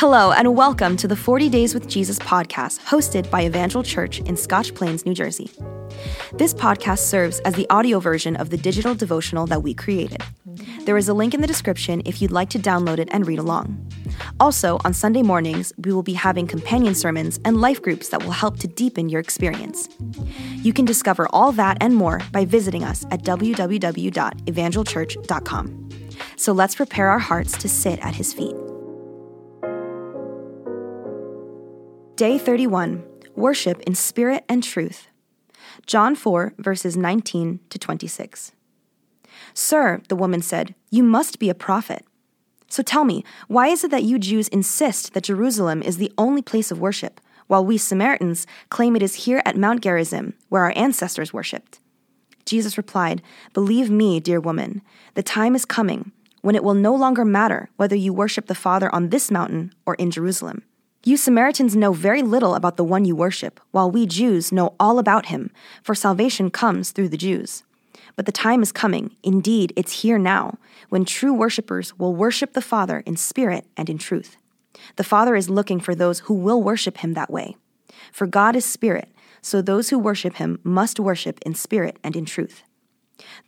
Hello, and welcome to the 40 Days with Jesus podcast, hosted by Evangel Church in Scotch Plains, New Jersey. This podcast serves as the audio version of the digital devotional that we created. There is a link in the description if you'd like to download it and read along. Also, on Sunday mornings, we will be having companion sermons and life groups that will help to deepen your experience. You can discover all that and more by visiting us at www.evangelchurch.com. So let's prepare our hearts to sit at His feet. Day 31 Worship in Spirit and Truth. John 4, verses 19 to 26. Sir, the woman said, you must be a prophet. So tell me, why is it that you Jews insist that Jerusalem is the only place of worship, while we Samaritans claim it is here at Mount Gerizim, where our ancestors worshipped? Jesus replied, Believe me, dear woman, the time is coming when it will no longer matter whether you worship the Father on this mountain or in Jerusalem. You Samaritans know very little about the one you worship, while we Jews know all about him, for salvation comes through the Jews. But the time is coming, indeed, it's here now, when true worshippers will worship the Father in spirit and in truth. The Father is looking for those who will worship him that way. For God is spirit, so those who worship him must worship in spirit and in truth.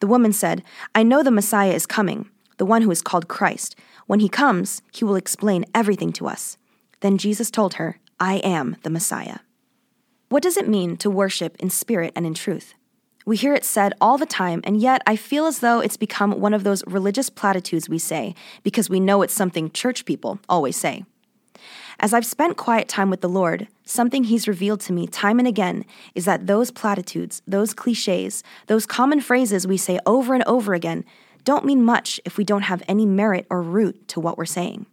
The woman said, I know the Messiah is coming, the one who is called Christ. When he comes, he will explain everything to us. Then Jesus told her, I am the Messiah. What does it mean to worship in spirit and in truth? We hear it said all the time, and yet I feel as though it's become one of those religious platitudes we say because we know it's something church people always say. As I've spent quiet time with the Lord, something He's revealed to me time and again is that those platitudes, those cliches, those common phrases we say over and over again don't mean much if we don't have any merit or root to what we're saying.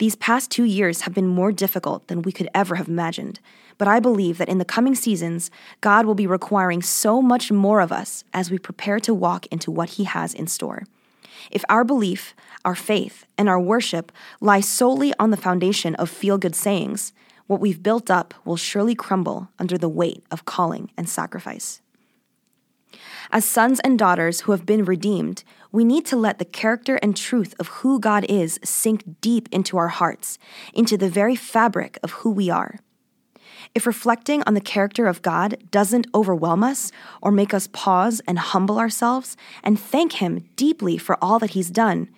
These past two years have been more difficult than we could ever have imagined, but I believe that in the coming seasons, God will be requiring so much more of us as we prepare to walk into what He has in store. If our belief, our faith, and our worship lie solely on the foundation of feel good sayings, what we've built up will surely crumble under the weight of calling and sacrifice. As sons and daughters who have been redeemed, we need to let the character and truth of who God is sink deep into our hearts, into the very fabric of who we are. If reflecting on the character of God doesn't overwhelm us or make us pause and humble ourselves and thank Him deeply for all that He's done,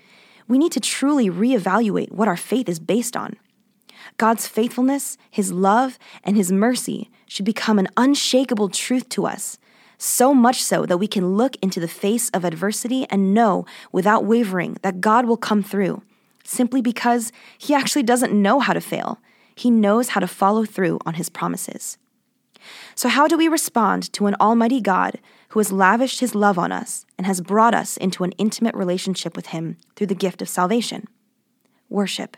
we need to truly reevaluate what our faith is based on. God's faithfulness, His love, and His mercy should become an unshakable truth to us so much so that we can look into the face of adversity and know without wavering that God will come through, simply because He actually doesn't know how to fail. He knows how to follow through on His promises. So, how do we respond to an Almighty God who has lavished His love on us and has brought us into an intimate relationship with Him through the gift of salvation? Worship.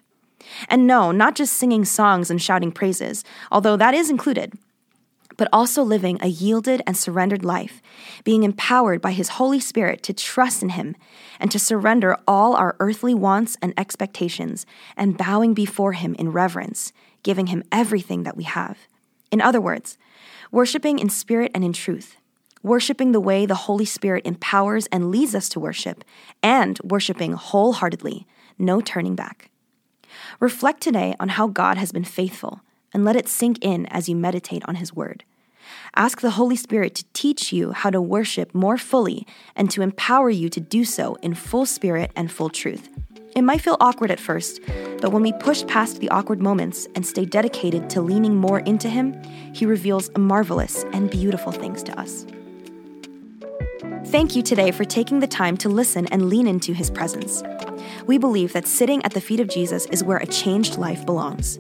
And no, not just singing songs and shouting praises, although that is included but also living a yielded and surrendered life, being empowered by His Holy Spirit to trust in Him and to surrender all our earthly wants and expectations and bowing before Him in reverence, giving Him everything that we have. In other words, worshiping in spirit and in truth, worshiping the way the Holy Spirit empowers and leads us to worship, and worshiping wholeheartedly, no turning back. Reflect today on how God has been faithful and let it sink in as you meditate on His Word. Ask the Holy Spirit to teach you how to worship more fully and to empower you to do so in full spirit and full truth. It might feel awkward at first, but when we push past the awkward moments and stay dedicated to leaning more into Him, He reveals marvelous and beautiful things to us. Thank you today for taking the time to listen and lean into His presence. We believe that sitting at the feet of Jesus is where a changed life belongs.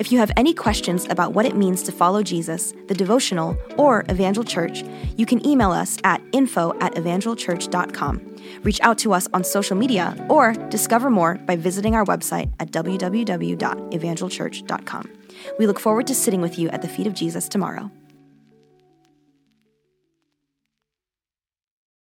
If you have any questions about what it means to follow Jesus, the devotional, or Evangel Church, you can email us at info at evangelchurch.com. Reach out to us on social media or discover more by visiting our website at www.evangelchurch.com. We look forward to sitting with you at the feet of Jesus tomorrow.